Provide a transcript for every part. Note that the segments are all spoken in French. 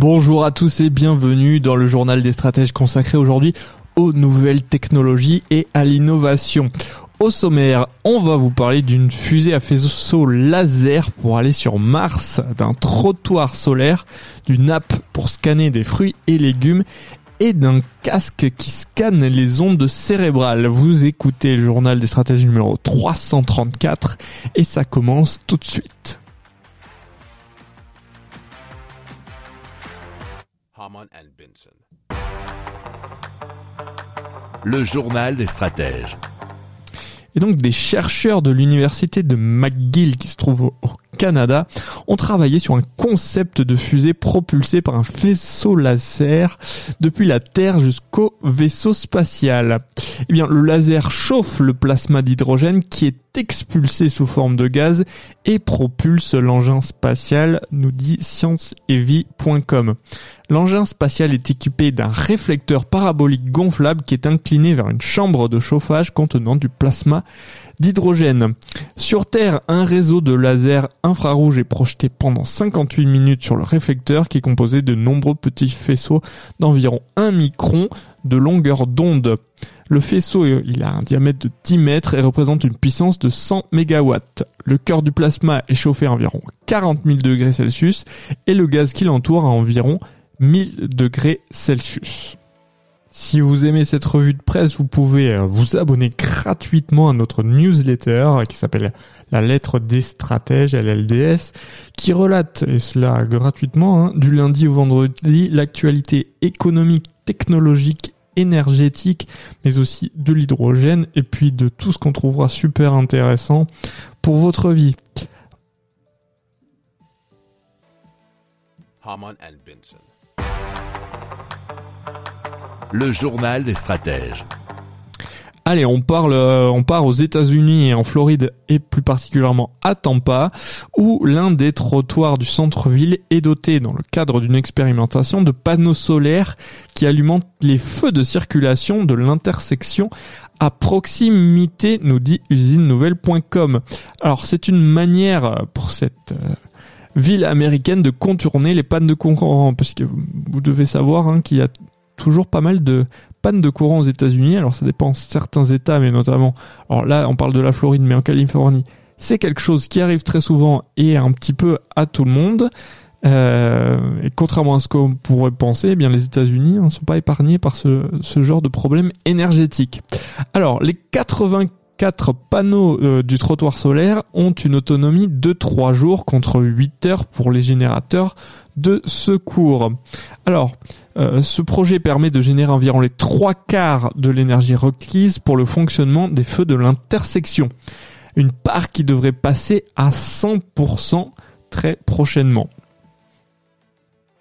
Bonjour à tous et bienvenue dans le journal des stratèges consacré aujourd'hui aux nouvelles technologies et à l'innovation. Au sommaire, on va vous parler d'une fusée à faisceau laser pour aller sur Mars, d'un trottoir solaire, d'une nappe pour scanner des fruits et légumes et d'un casque qui scanne les ondes cérébrales. Vous écoutez le journal des stratèges numéro 334 et ça commence tout de suite. Le journal des stratèges. Et donc des chercheurs de l'université de McGill qui se trouve au Canada ont travaillé sur un concept de fusée propulsée par un faisceau laser depuis la Terre jusqu'au vaisseau spatial. Eh bien, le laser chauffe le plasma d'hydrogène qui est expulsé sous forme de gaz et propulse l'engin spatial, nous dit scienceevie.com. L'engin spatial est équipé d'un réflecteur parabolique gonflable qui est incliné vers une chambre de chauffage contenant du plasma d'hydrogène. Sur Terre, un réseau de lasers infrarouge est projeté pendant 58 minutes sur le réflecteur qui est composé de nombreux petits faisceaux d'environ 1 micron de longueur d'onde. Le faisceau, il a un diamètre de 10 mètres et représente une puissance de 100 MW. Le cœur du plasma est chauffé à environ 40 000 degrés Celsius et le gaz qui l'entoure à environ 1000 degrés Celsius. Si vous aimez cette revue de presse, vous pouvez euh, vous abonner gratuitement à notre newsletter qui s'appelle La lettre des stratèges, LLDS, qui relate, et cela gratuitement, hein, du lundi au vendredi, l'actualité économique, technologique, énergétique, mais aussi de l'hydrogène, et puis de tout ce qu'on trouvera super intéressant pour votre vie. Le journal des stratèges. Allez, euh, on part aux États-Unis et en Floride et plus particulièrement à Tampa, où l'un des trottoirs du centre-ville est doté, dans le cadre d'une expérimentation, de panneaux solaires qui alimentent les feux de circulation de l'intersection à proximité, nous dit usinenouvelle.com. Alors, c'est une manière pour cette euh, ville américaine de contourner les pannes de courant, parce que vous devez savoir hein, qu'il y a toujours pas mal de pannes de courant aux États-Unis. Alors ça dépend certains États, mais notamment, alors là on parle de la Floride, mais en Californie, c'est quelque chose qui arrive très souvent et un petit peu à tout le monde. Euh, et contrairement à ce qu'on pourrait penser, eh bien les États-Unis ne sont pas épargnés par ce, ce genre de problème énergétique. Alors les 84 panneaux euh, du trottoir solaire ont une autonomie de 3 jours contre 8 heures pour les générateurs de secours. Alors, euh, ce projet permet de générer environ les trois quarts de l'énergie requise pour le fonctionnement des feux de l'intersection. Une part qui devrait passer à 100% très prochainement.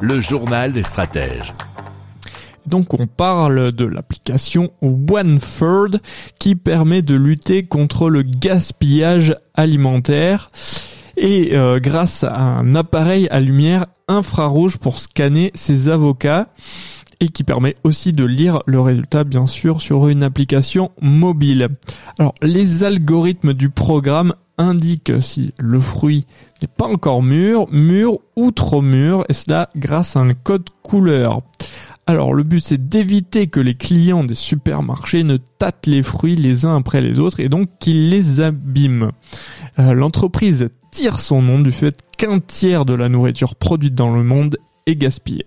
Le journal des stratèges. Donc on parle de l'application OneThird qui permet de lutter contre le gaspillage alimentaire et euh, grâce à un appareil à lumière infrarouge pour scanner ses avocats et qui permet aussi de lire le résultat bien sûr sur une application mobile. Alors les algorithmes du programme indiquent si le fruit n'est pas encore mûr, mûr ou trop mûr et cela grâce à un code couleur. Alors le but c'est d'éviter que les clients des supermarchés ne tâtent les fruits les uns après les autres et donc qu'ils les abîment. Euh, L'entreprise tire son nom du fait qu'un tiers de la nourriture produite dans le monde est gaspillée.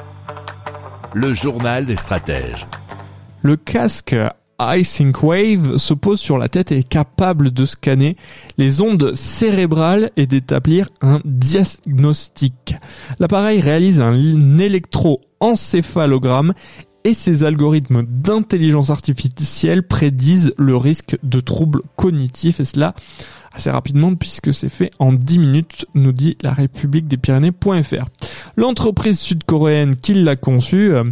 Le journal des stratèges. Le casque iSyncWave se pose sur la tête et est capable de scanner les ondes cérébrales et d'établir un diagnostic. L'appareil réalise un électroencéphalogramme et ses algorithmes d'intelligence artificielle prédisent le risque de troubles cognitifs et cela assez rapidement puisque c'est fait en 10 minutes, nous dit la République des Pyrénées.fr. L'entreprise sud-coréenne qui l'a conçu, euh,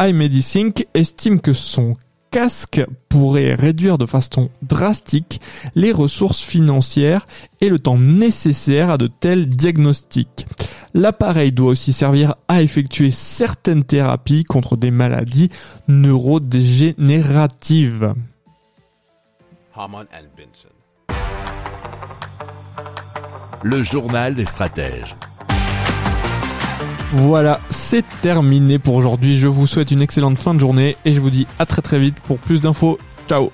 iMedisync, estime que son casque pourrait réduire de façon drastique les ressources financières et le temps nécessaire à de tels diagnostics. L'appareil doit aussi servir à effectuer certaines thérapies contre des maladies neurodégénératives. Le journal des stratèges. Voilà, c'est terminé pour aujourd'hui. Je vous souhaite une excellente fin de journée et je vous dis à très très vite pour plus d'infos. Ciao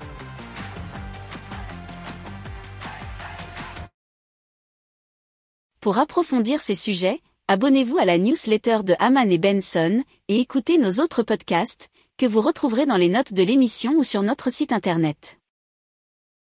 Pour approfondir ces sujets, abonnez-vous à la newsletter de Haman et Benson et écoutez nos autres podcasts que vous retrouverez dans les notes de l'émission ou sur notre site internet.